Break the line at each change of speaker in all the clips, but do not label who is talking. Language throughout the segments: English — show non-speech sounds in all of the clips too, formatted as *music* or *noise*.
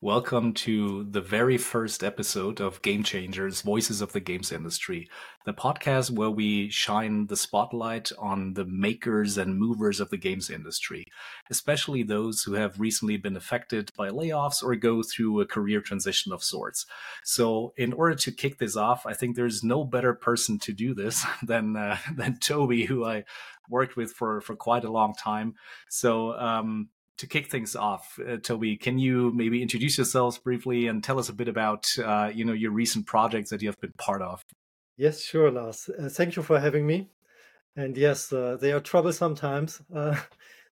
Welcome to the very first episode of Game Changers Voices of the Games Industry, the podcast where we shine the spotlight on the makers and movers of the games industry, especially those who have recently been affected by layoffs or go through a career transition of sorts. So, in order to kick this off, I think there's no better person to do this *laughs* than uh, than Toby, who I worked with for for quite a long time. So, um, to kick things off, uh, Toby, can you maybe introduce yourselves briefly and tell us a bit about uh, you know your recent projects that you have been part of?
Yes, sure, Lars. Uh, thank you for having me. And yes, uh, they are troublesome times *laughs* uh,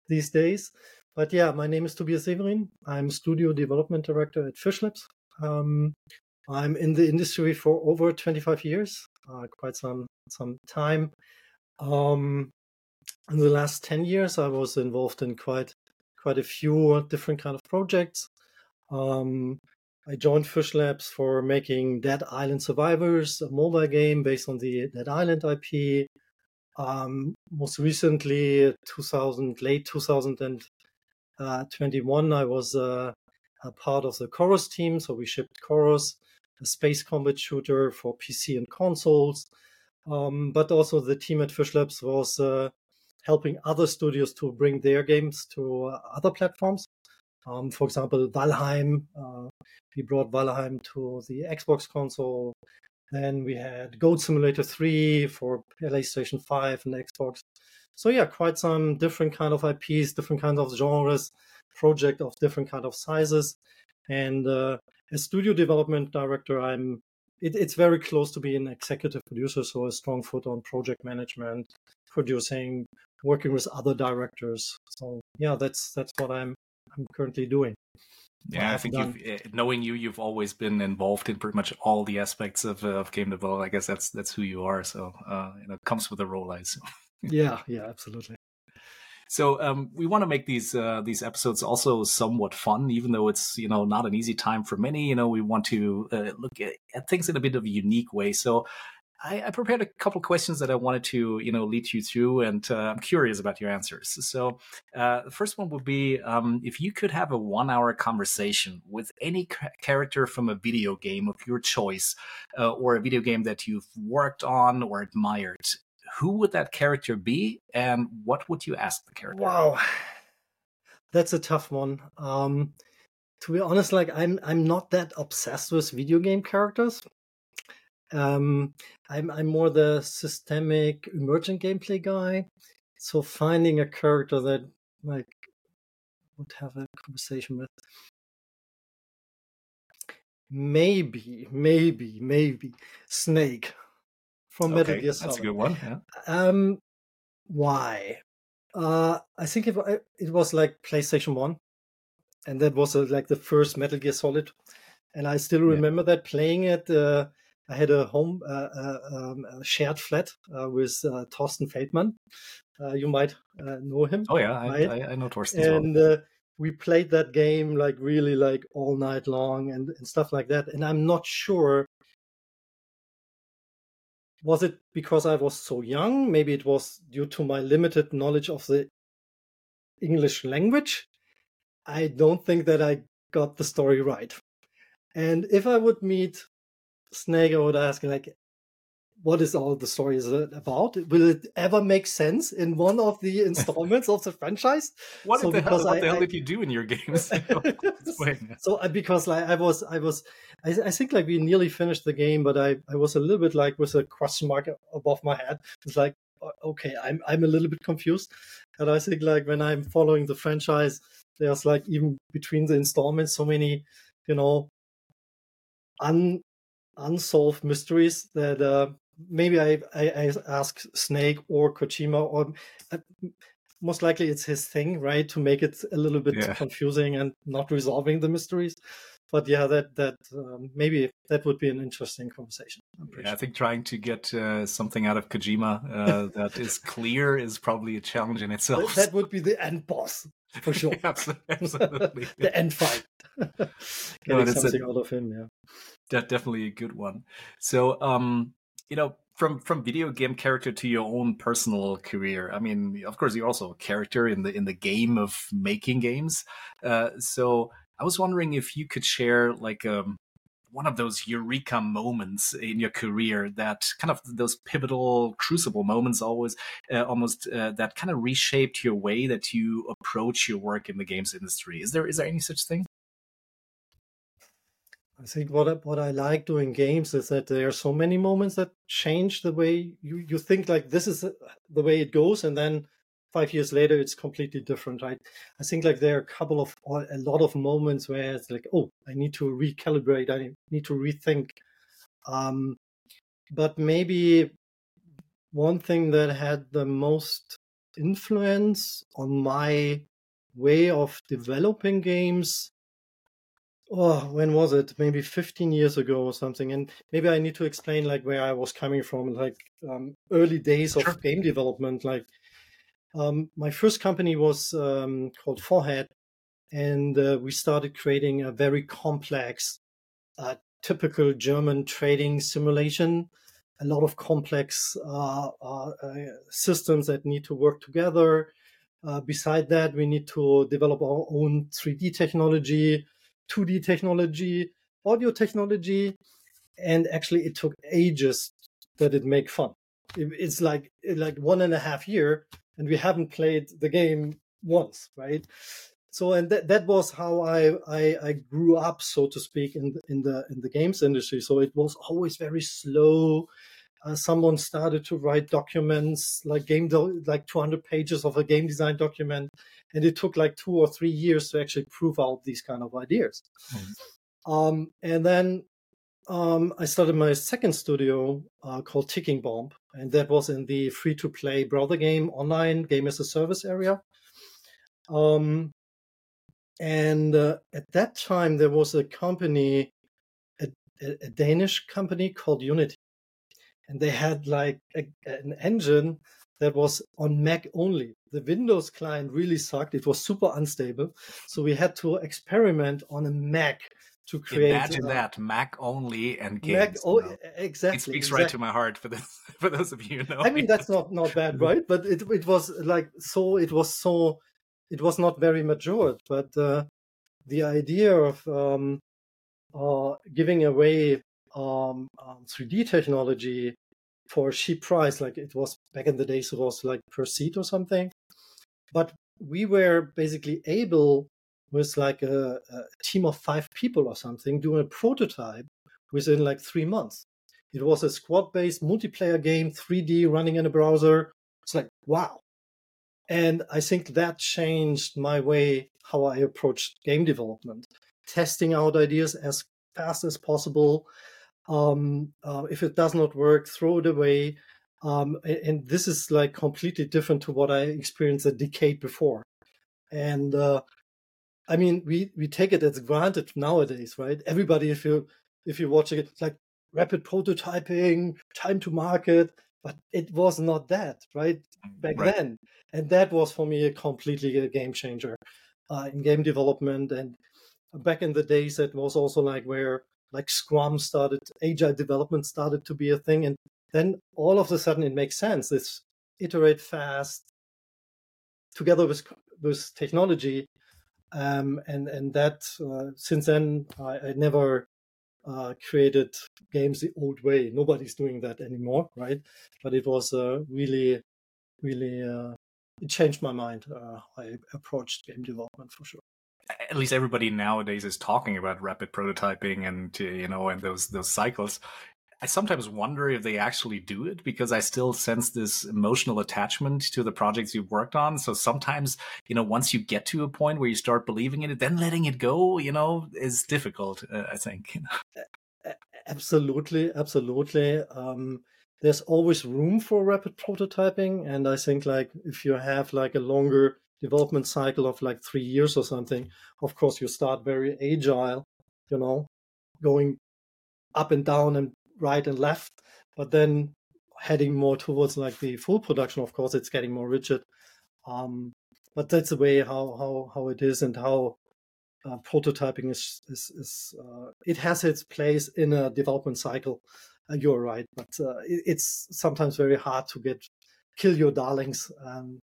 these days. But yeah, my name is Tobias Severin. I'm studio development director at Fishlabs. Um, I'm in the industry for over 25 years, uh, quite some some time. Um, in the last 10 years, I was involved in quite quite a few different kind of projects. Um, I joined Fishlabs for making Dead Island Survivors, a mobile game based on the Dead Island IP. Um, most recently, 2000, late 2021, I was uh, a part of the Chorus team. So we shipped Chorus, a space combat shooter for PC and consoles. Um, but also the team at Fishlabs was uh, helping other studios to bring their games to uh, other platforms. Um, for example, Valheim. Uh, we brought Valheim to the Xbox console. Then we had Goat Simulator 3 for PlayStation 5 and Xbox. So yeah, quite some different kind of IPs, different kinds of genres, project of different kind of sizes. And uh, as studio development director, I'm it, it's very close to being an executive producer, so a strong foot on project management, producing, working with other directors. So yeah, that's that's what I'm I'm currently doing.
Yeah, I think you've, eh, knowing you, you've always been involved in pretty much all the aspects of, uh, of game development. I guess that's that's who you are. So uh, you know, it comes with a role, I assume. *laughs*
yeah, yeah, absolutely.
So um, we want to make these uh, these episodes also somewhat fun, even though it's you know not an easy time for many. You know, we want to uh, look at, at, things in a bit of a unique way. So I, I, prepared a couple questions that I wanted to, you know, lead you through, and uh, I'm curious about your answers. So, uh, the first one would be um, if you could have a one-hour conversation with any character from a video game of your choice, uh, or a video game that you've worked on or admired. Who would that character be, and what would you ask the character?
Wow, that's a tough one. Um, to be honest, like I'm, I'm not that obsessed with video game characters. Um, I'm I'm more the systemic emergent gameplay guy. So finding a character that like would have a conversation with maybe, maybe, maybe Snake from okay, Metal Gear
Solid. That's a good one. Yeah.
Um, why? Uh, I think it, it was like PlayStation One, and that was uh, like the first Metal Gear Solid, and I still remember yeah. that playing it. Uh, I had a home uh, uh, um, a shared flat uh, with uh, Thorsten Feldmann. Uh, you might uh, know him.
Oh yeah, right? I, I, know Thorsten.
And well. we played that game like really like all night long and, and stuff like that. And I'm not sure. Was it because I was so young? Maybe it was due to my limited knowledge of the English language. I don't think that I got the story right. And if I would meet Snake, I would ask, like, what is all the story is about? Will it ever make sense in one of the *laughs* installments of the franchise?
What, so the, hell, what I, the hell I, did you do in your games? *laughs* *laughs*
so because like I was, I was, I, I, think like we nearly finished the game, but I, I was a little bit like with a question mark above my head. It's like, okay, I'm, I'm a little bit confused, and I think like when I'm following the franchise, there's like even between the installments so many, you know, un unsolved mysteries that uh, maybe I, I, I ask Snake or Kojima or uh, most likely it's his thing, right, to make it a little bit yeah. confusing and not resolving the mysteries. But yeah, that that um, maybe that would be an interesting conversation.
Yeah, sure. I think trying to get uh, something out of Kojima uh, that is clear is probably a challenge in itself.
That would be the end boss for sure. *laughs*
absolutely, *laughs*
the end fight. *laughs* Getting no, something a... out of him, yeah
that definitely a good one. So, um, you know, from from video game character to your own personal career. I mean, of course, you're also a character in the in the game of making games. Uh, so, I was wondering if you could share like um, one of those eureka moments in your career that kind of those pivotal crucible moments always uh, almost uh, that kind of reshaped your way that you approach your work in the games industry. Is there is there any such thing?
I think what what I like doing games is that there are so many moments that change the way you, you think like this is the way it goes and then five years later it's completely different right? I think like there are a couple of a lot of moments where it's like oh i need to recalibrate. I need to rethink. Um, but maybe one thing that had the most influence on my way of developing games oh when was it? Maybe 15 years ago or something. And maybe i need to explain like where i was coming from like um, early days of sure. game development like um, my first company was um, called 4head, and uh, we started creating a very complex, uh, typical German trading simulation. A lot of complex uh, uh, uh systems that need to work together. Uh, beside that, we need to develop our own 3D technology, 2D technology, audio technology, and actually, it took ages that it make fun. It, it's like like one and a half year and we haven't played the game once, right? So, and that, that was how I, I, I grew up, so to speak, in the, in the in the games industry. So it was always very slow. Uh, someone started to write documents like game do- like 200 pages of a game design document, and it took like two or three years to actually prove out these kind of ideas. Mm-hmm. Um, and then um, I started my second studio uh, called Ticking Bomb, and that was in the free to play browser game online game as a service area. Um, and uh, at that time, there was a company, a, a, Danish company called Unity, and they had like a, an engine that was on Mac only. The Windows client really sucked; it was super unstable, so we had to experiment on a Mac to create.
Imagine uh, that Mac only and games. Mac,
oh, exactly.
It speaks
exactly.
right to my heart for this. *laughs* For those of you know.
I mean, that's not not bad, *laughs* right? But it it was like so. It was so. It was not very matured, but uh, the idea of um, uh, giving away um, um, 3D technology for a cheap price, like it was back in the days, it was like per seat or something. But we were basically able with like a, a team of five people or something doing a prototype within like three months. It was a squad based multiplayer game, 3D running in a browser. It's like, wow. And I think that changed my way how I approached game development, testing out ideas as fast as possible. Um, uh, if it does not work, throw it away. Um, and, this is like completely different to what I experienced a decade before. And uh, I mean, we we take it as granted nowadays, right? Everybody, if you if you watch it, like rapid prototyping, time to market, but it was not that, right? Back right. then, and that was for me a completely a game changer uh, in game development. And back in the days, it was also like where like Scrum started, agile development started to be a thing, and then all of a sudden it makes sense. This iterate fast together with with technology um, and and that uh, since then I, I never uh, created games the old way. Nobody's doing that anymore, right? But it was uh, really, really uh, it changed my mind. Uh, I approached game development for sure.
At least everybody nowadays is talking about rapid prototyping and you know and those those cycles. I sometimes wonder if they actually do it because I still sense this emotional attachment to the projects you've worked on. So sometimes, you know, once you get to a point where you start believing in it, then letting it go, you know, is difficult. Uh, I think. *laughs*
Absolutely, absolutely. Um, there's always room for rapid prototyping, and I think like if you have like a longer development cycle of like three years or something, of course you start very agile, you know, going up and down and right and left, but then heading more towards like the full production. Of course, it's getting more rigid. Um, but that's the way how how how it is and how uh, prototyping is is, is uh, it has its place in a development cycle. Uh, you're right, but uh, it, it's sometimes very hard to get kill your darlings. Um,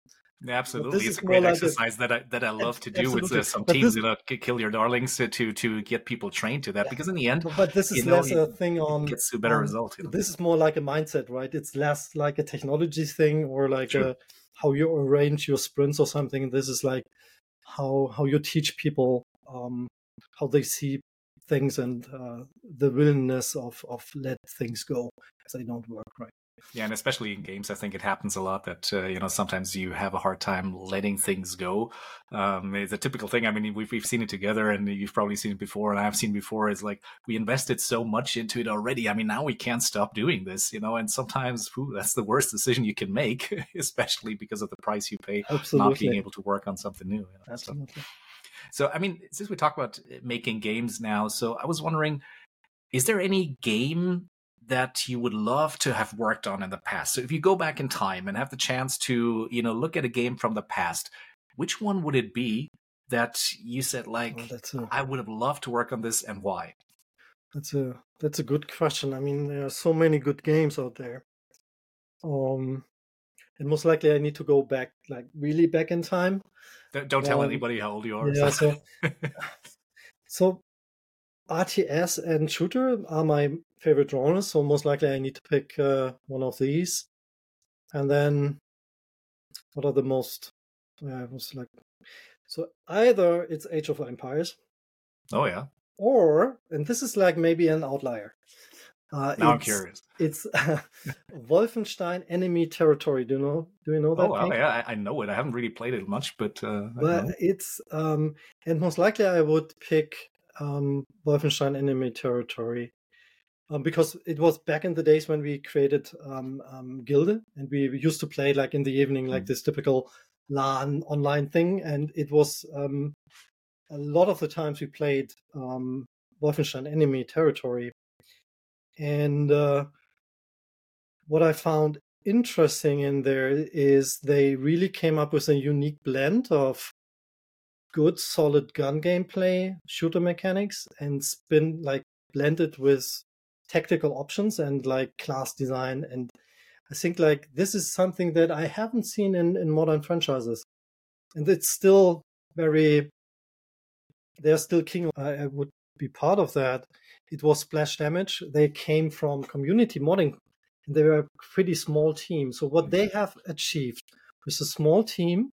Absolutely, it's a great like exercise a, that I that I love to do absolutely. with uh, some but teams. This, you know, kill your darlings to to, to get people trained to that because in the end,
but this is less know, a thing on
gets to a better
um,
result. You know?
This is more like a mindset, right? It's less like a technology thing or like a, how you arrange your sprints or something. This is like how how you teach people um, how they see things and uh, the willingness of of let things go as they don't work right.
Yeah, and especially in games, I think it happens a lot that uh, you know sometimes you have a hard time letting things go. Um, it's a typical thing. I mean, we've we've seen it together, and you've probably seen it before, and I've seen before. Is like we invested so much into it already. I mean, now we can't stop doing this, you know. And sometimes whew, that's the worst decision you can make, *laughs* especially because of the price you pay Absolutely. not being able to work on something new. You know? Absolutely. So, so, I mean, since we talk about making games now, so I was wondering, is there any game that you would love to have worked on in the past. So if you go back in time and have the chance to, you know, look at a game from the past, which one would it be that you said like oh, a, I would have loved to work on this and why?
That's a that's a good question. I mean, there are so many good games out there. Um and most likely I need to go back like really back in time.
Don't, don't tell um, anybody how old you are.
Yeah, so, *laughs* so RTS and shooter are my favorite genres, so most likely I need to pick uh, one of these. And then, what are the most? Uh, was like, so either it's Age of Empires.
Oh yeah.
Or, and this is like maybe an outlier.
Uh, now I'm curious.
It's *laughs* Wolfenstein Enemy Territory. Do you know? Do you know that?
Oh, yeah, I, I, know it. I haven't really played it much, but uh,
but it's um, and most likely I would pick um, Wolfenstein Enemy Territory um, because it was back in the days when we created um, um, Gilde and we, used to play like in the evening, like mm. this typical LAN online thing. And it was um, a lot of the times we played um, Wolfenstein Enemy Territory. And uh, what I found interesting in there is they really came up with a unique blend of good solid gun gameplay shooter mechanics and spin like blended with tactical options and like class design. And i think like this is something that i haven't seen in in modern franchises. And it's still very they're still king I, I would be part of that. It was splash damage. They came from community modding. And they were a pretty small team. So what they have achieved with a small team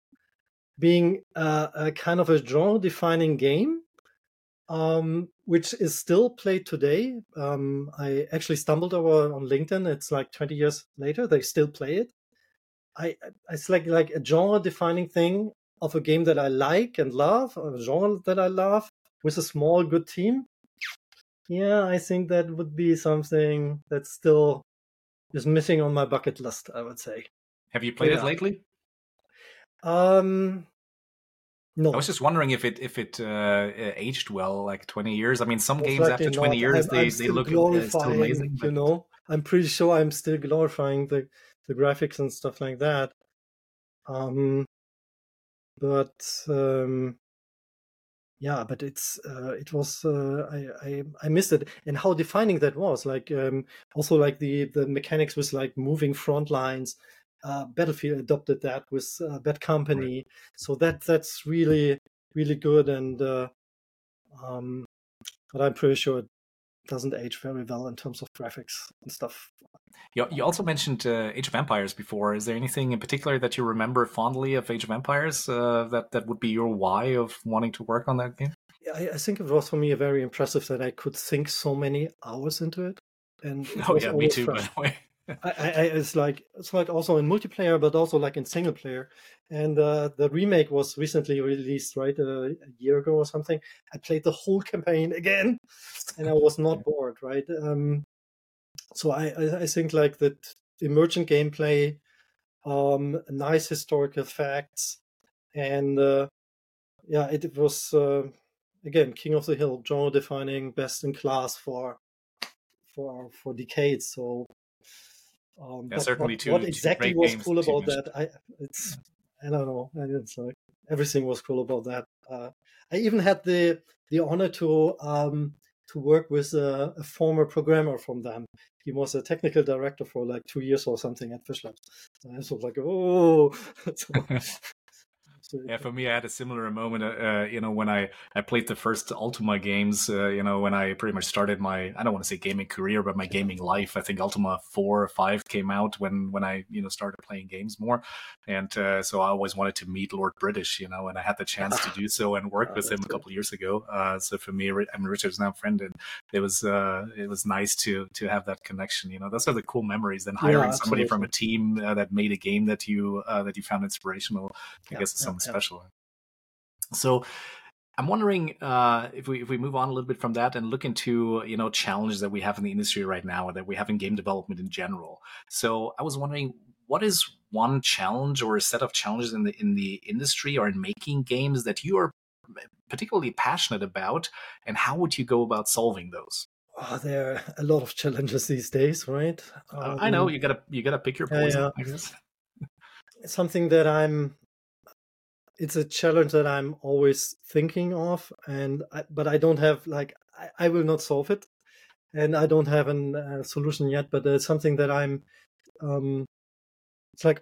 being a, a kind of a genre defining game um, which is still played today. Um, I actually stumbled over on LinkedIn. It's like 20 years later, they still play it. I, it's like like a genre defining thing of a game that I like and love, a genre that I love with a small good team. Yeah, I think that would be something that still is missing on my bucket list. I would say.
Have you played yeah. it lately?
Um, no.
I was just wondering if it if it uh, aged well, like twenty years. I mean, some Most games after twenty not. years I'm, they, I'm they look uh, still amazing.
But... You know, I'm pretty sure I'm still glorifying the the graphics and stuff like that. Um, but um, yeah, but it's uh, it was uh, I, I I missed it and how defining that was. Like um, also like the the mechanics was like moving front lines uh, Battlefield adopted that with uh, Bad Company, right. so that that's really really good. And uh, um, but I'm pretty sure it doesn't age very well in terms of graphics and stuff.
You, you also mentioned uh, Age of Empires before. Is there anything in particular that you remember fondly of Age of Empires uh, that that would be your why of wanting to work on that game?
I, I think it was for me very impressive that I could think so many hours into it. And *laughs* it
oh yeah, me too. Fresh. By the way.
I, I, it's like it's like also in multiplayer, but also like in single player. And uh, the remake was recently released, right, uh, a year ago or something. I played the whole campaign again, and I was not bored, right? Um, so I, I think like that emergent gameplay, um, nice historical facts, and uh, yeah, it was uh, again King of the Hill, genre defining, best in class for for for decades. So
um, yeah, certainly
what,
two.
What exactly
two
was cool about that? I it's I don't know. It's like everything was cool about that. Uh, I even had the the honor to um, to work with a, a, former programmer from them. He was a technical director for like two years or something at Fishlabs. So I was like, oh. *laughs* *laughs*
yeah, for me, I had a similar moment. Uh, uh, you know, when I I played the first Ultima games. Uh, you know, when I pretty much started my I don't want to say gaming career, but my gaming life. I think Ultima four or five came out when when I you know started playing games more, and uh, so I always wanted to meet Lord British. You know, and I had the chance to *laughs* do so and work oh, with him a couple years ago. Uh, so for me, I mean, Richard's now a friend, and it was uh, it was nice to to have that connection. You know, those are the cool memories. Then hiring yeah, somebody from a team that made a game that you that you found inspirational. I yeah, guess it's something special. So I'm wondering uh, if we if we move on a little bit from that and look into you know challenges that we have in the industry right now that we have in game development in general. So I was wondering what is one challenge or a set of challenges in the in the industry or in making games that you are particularly passionate about, and how would you go about solving those?
Oh, there are a lot of challenges these days, right?
Um, I know um, you gotta you gotta pick your poison. Yeah, yeah. *laughs*
Something that I'm it's a challenge that I'm always thinking of, and I, but I don't have like I, I, will not solve it, and I don't have a uh, solution yet. But it's something that I'm. Um, it's like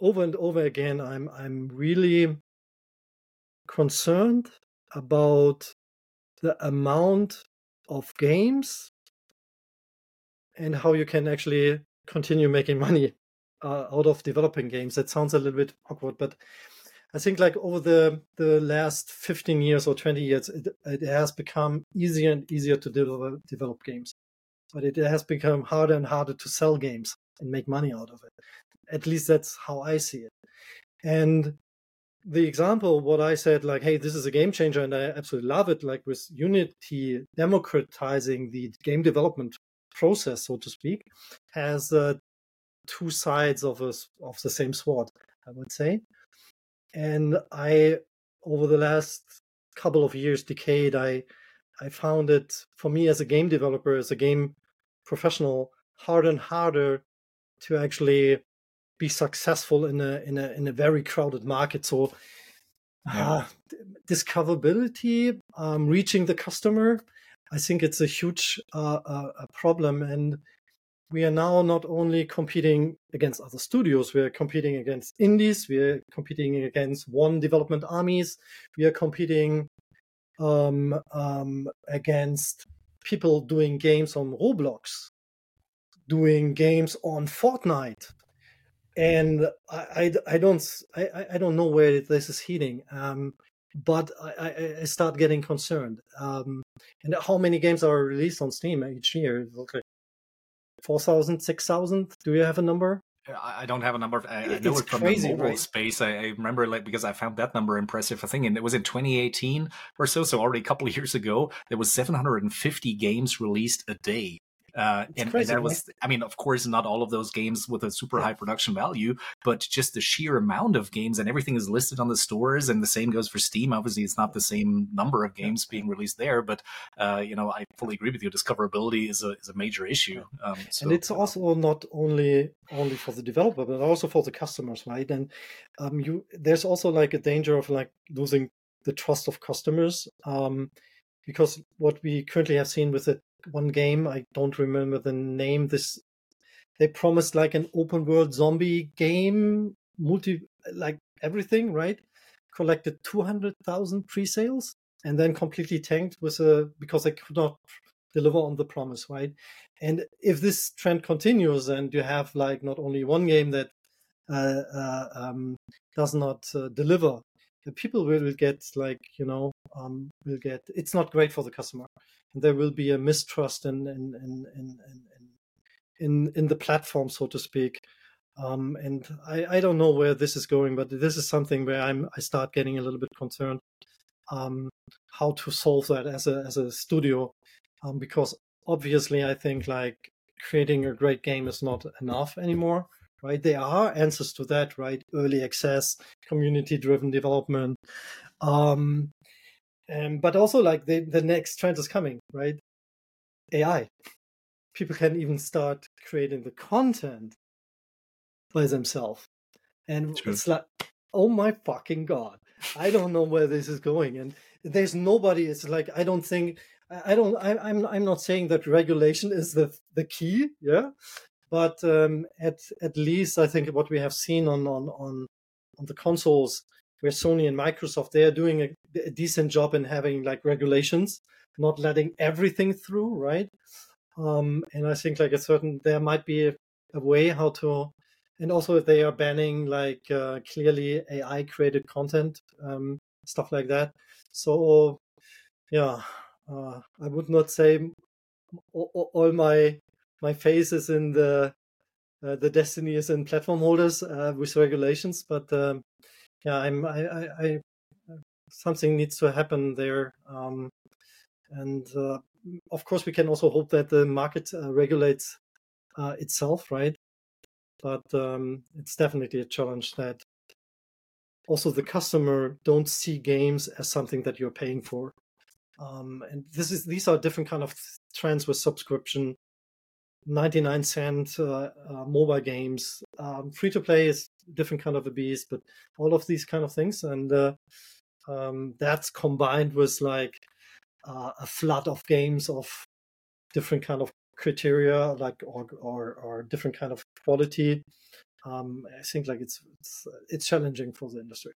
over and over again. I'm I'm really concerned about the amount of games and how you can actually continue making *laughs* money uh, out of developing games. That sounds a little bit awkward, but I think like over the the last 15 years or 20 years, it, it has become easier and easier to develop, develop games, but it has become harder and harder to sell games and make money out of it. At least that's how I see it. And the example, what I said, like, hey, this is a game changer, and I absolutely love it. Like with Unity democratizing the game development process, so to speak, has uh, two sides of a, of the same sword, I would say. And I, over the last couple of years, decade, I I found it for me as a game developer, as a game professional, harder and harder to actually be successful in a in a in a very crowded market. So yeah. uh, discoverability, um, reaching the customer, I think it's a huge uh, uh, problem. And we are now not only competing against other studios, we are competing against indies, we are competing against one development armies, we are competing um, um, against people doing games on Roblox, doing games on Fortnite. And I, I, I don't I, I don't know where this is heading, um, but I, I, start getting concerned. Um, and how many games are released on Steam each year? Okay, 4,000, 6,000? Do you have a number?
I don't have a number. I, I know it from crazy, the mobile right? space. I, I, remember like because I found that number impressive. I think and it was in 2018 or so, so already a couple of years ago. There was 750 games released a day uh, and, crazy, and, that was, I mean, of course, not all of those games with a super high production value, but just the sheer amount of games and everything is listed on the stores. And the same goes for Steam. Obviously, it's not the same number of games being released there, but uh, you know, I fully agree with you. Discoverability is a is a major issue.
Um, so, and it's also not only only for the developer, but also for the customers, right? And um, you there's also like a danger of like losing the trust of customers. Um, because what we currently have seen with the one game. I don't remember the name. This they promised like an open world zombie game, multi like everything, right? Collected two hundred thousand pre-sales and then completely tanked with a because they could not deliver on the promise, right? And if this trend continues, and you have like not only one game that uh, uh, um, does not uh, deliver, the people will get like you know um, will get. It's not great for the customer and there will be a mistrust in in in in in, in, in the platform, so to speak. Um, and I, I don't know where this is going, but this is something where I'm I start getting a little bit concerned um, how to solve that as a as a studio, um, because obviously I think like creating a great game is not enough anymore, right? There are answers to that, right? Early access, community driven development, um, and, but also like the the next trend is coming, right? AI. People can even start creating the content by themselves, and it's like, oh my fucking god! I don't know where this is going, and there's nobody. It's like I don't think I don't. I, I'm I'm not saying that regulation is the the key. Yeah, but um, at at least I think what we have seen on on on on the consoles where Sony and Microsoft they are doing a, a decent job in having like regulations, not letting everything through, right? Um, and I think like a certain there might be a, a way how to, and also they are banning like uh, clearly AI created content, um, stuff like that. So yeah, uh, I would not say all, all my my face is in the uh, the destiny is in platform holders uh, with regulations, but um, yeah, I'm I, I, I, something needs to happen there, um, and uh, of course we can also hope that the market uh, regulates uh, itself, right? But um, it's definitely a challenge that also the customer don't see games as something that you're paying for. Um, and this is these are different kind of trends with subscription 99 cent uh, uh, mobile games. Um, free to play is different kind of a beast, but all of these kind of things, and uh, um, that's combined with like uh, a flood of games of different kind of criteria, like or or, or different kind of quality. Um, I think like it's, it's it's challenging for the industry.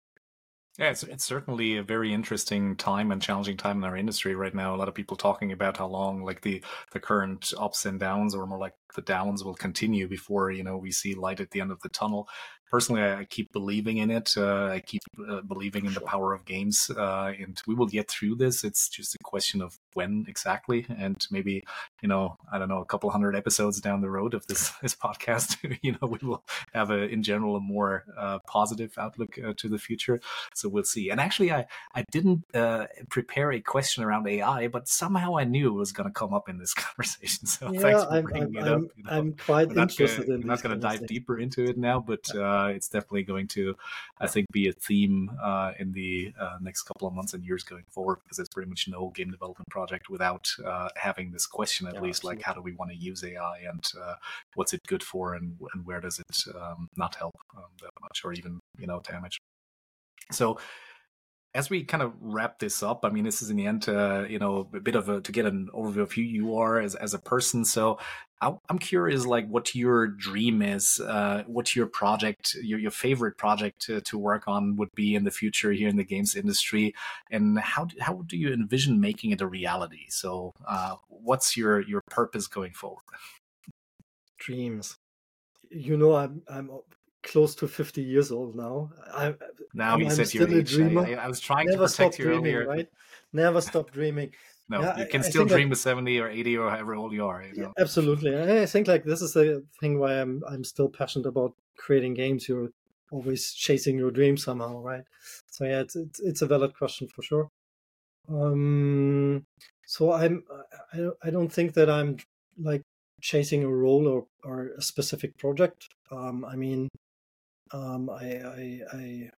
Yeah, it's, it's certainly a very interesting time and challenging time in our industry right now. A lot of people talking about how long like the, the current ups and downs or more like the downs will continue before, you know, we see light at the end of the tunnel personally, I, keep believing in it. Uh, I keep uh, believing in the power of games, uh, and we will get through this. It's just a question of when exactly, and maybe you know, I don't know, a couple hundred episodes down the road of this *laughs* this podcast, *laughs* you know, we will have a in general a more uh, positive outlook uh, to the future. So we'll see. And actually, I I didn't uh, prepare a question around AI, but somehow I knew it was going to come up in this *laughs* conversation. So
yeah,
thanks for
I'm,
bringing
I'm,
it
up.
You know,
I'm quite interested
gonna,
in.
I'm not going to dive deeper into it now, but. Uh, it's definitely going to, I think, be a theme uh, in the uh, next couple of months and years going forward because there's pretty much no game development project without uh, having this question at
Yeah,
least, like how do we want to use AI and uh, what's it good for and, and where does it um, not help um, that much or even you know damage. So as we kind of wrap this up, I mean, this is in the end, uh, you know, a bit of a to get an overview of who you are as as a person. So, I, I'm curious, like, what your dream is, uh, what your project, your your favorite project to, to work on would be in the future here in the games industry, and how do, how do you envision making it a reality? So, uh, what's your your purpose going forward?
Dreams. You know, I'm I'm close to 50 years old now. I,
Now
I'm,
you said
still
age.
dreamer.
I, I was trying to
Never
protect
stop
you
dreaming,
earlier.
right? Never stop dreaming. *laughs*
No,
Yeah,
you can
I
still dream of 70 or 80 or however old you are. You
Yeah, absolutely. I think like this is the thing why I'm I'm still passionate about creating games. You're always chasing your dream somehow, right? So yeah, it's it's, it's a valid question for sure. Um, so I'm I don't I don't think that I'm like chasing a role or or a specific project. Um, I mean, um, I I I.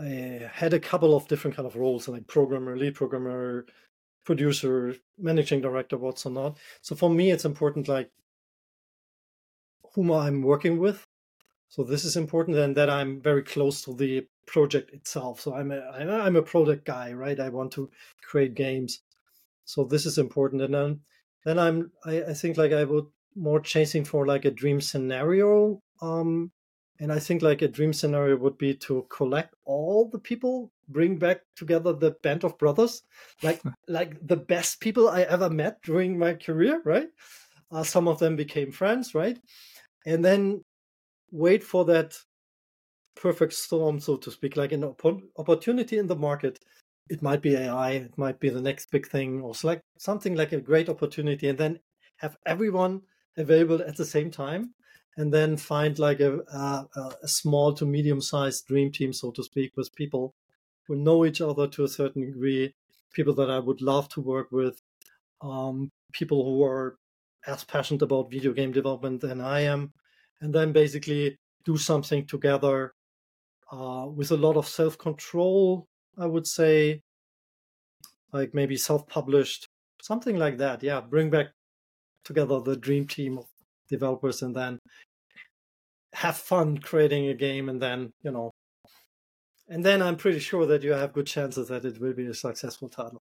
I had a couple of different kind of roles like programmer, lead programmer, producer, managing director, what's or not. So for me, it's important like whom I'm working with. So this is important, and that I'm very close to the project itself. So I'm a I'm a product guy, right? I want to create games. So this is important, and then then I'm I, I think like I would more chasing for like a dream scenario. Um, and I think like a dream scenario would be to collect all the people, bring back together the band of brothers, like *laughs* like the best people I ever met during my career, right? Uh, some of them became friends, right? And then wait for that perfect storm, so to speak, like an oppo- opportunity in the market. It might be AI, it might be the next big thing, or like something like a great opportunity, and then have everyone available at the same time, and then find like a, a, a small to medium sized dream team, so to speak, with people who know each other to a certain degree, people that I would love to work with, um, people who are as passionate about video game development than I am, and then basically do something together uh, with a lot of self control, I would say, like maybe self published, something like that. Yeah, bring back together the dream team of developers and then have fun creating a game and then, you know, and then I'm pretty sure that you have good chances that it will be a successful title.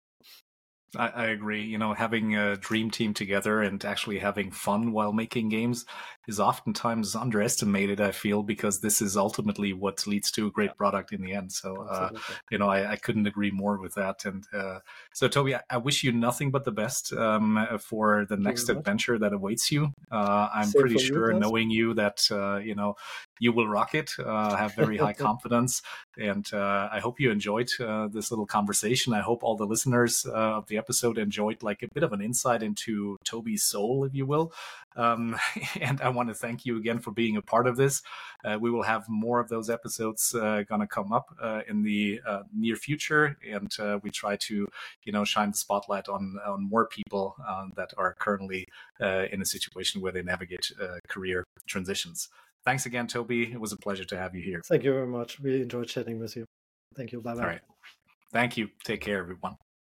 I, I, agree. You know, having a dream team together and actually having fun while making games is oftentimes underestimated. I feel because this is ultimately what leads to a great product in the end. So, uh, you know, I, I, couldn't agree more with that. And uh, so, Toby, I, I, wish you nothing but the best um, for the next adventure that awaits you. Uh, I'm Same pretty sure, you, knowing you, that uh, you know you will rock it. Uh, have very high *laughs* confidence, and uh, I hope you enjoyed this little conversation. I hope all the listeners of the episode enjoyed like a bit of an insight into Toby's soul, if you will. Um, *laughs* and I want to thank you again for being a part of this. Uh, we will have more of those episodes uh, gonna come up uh, in the uh, near future, and uh, we try to, you know, shine the spotlight on on more people uh, that are currently in a situation where they navigate career transitions. Thanks again, Toby. It was a pleasure to have you here.
Thank you very much. We enjoyed chatting with you. Thank you. Bye bye. All right.
Thank you. Take care, everyone.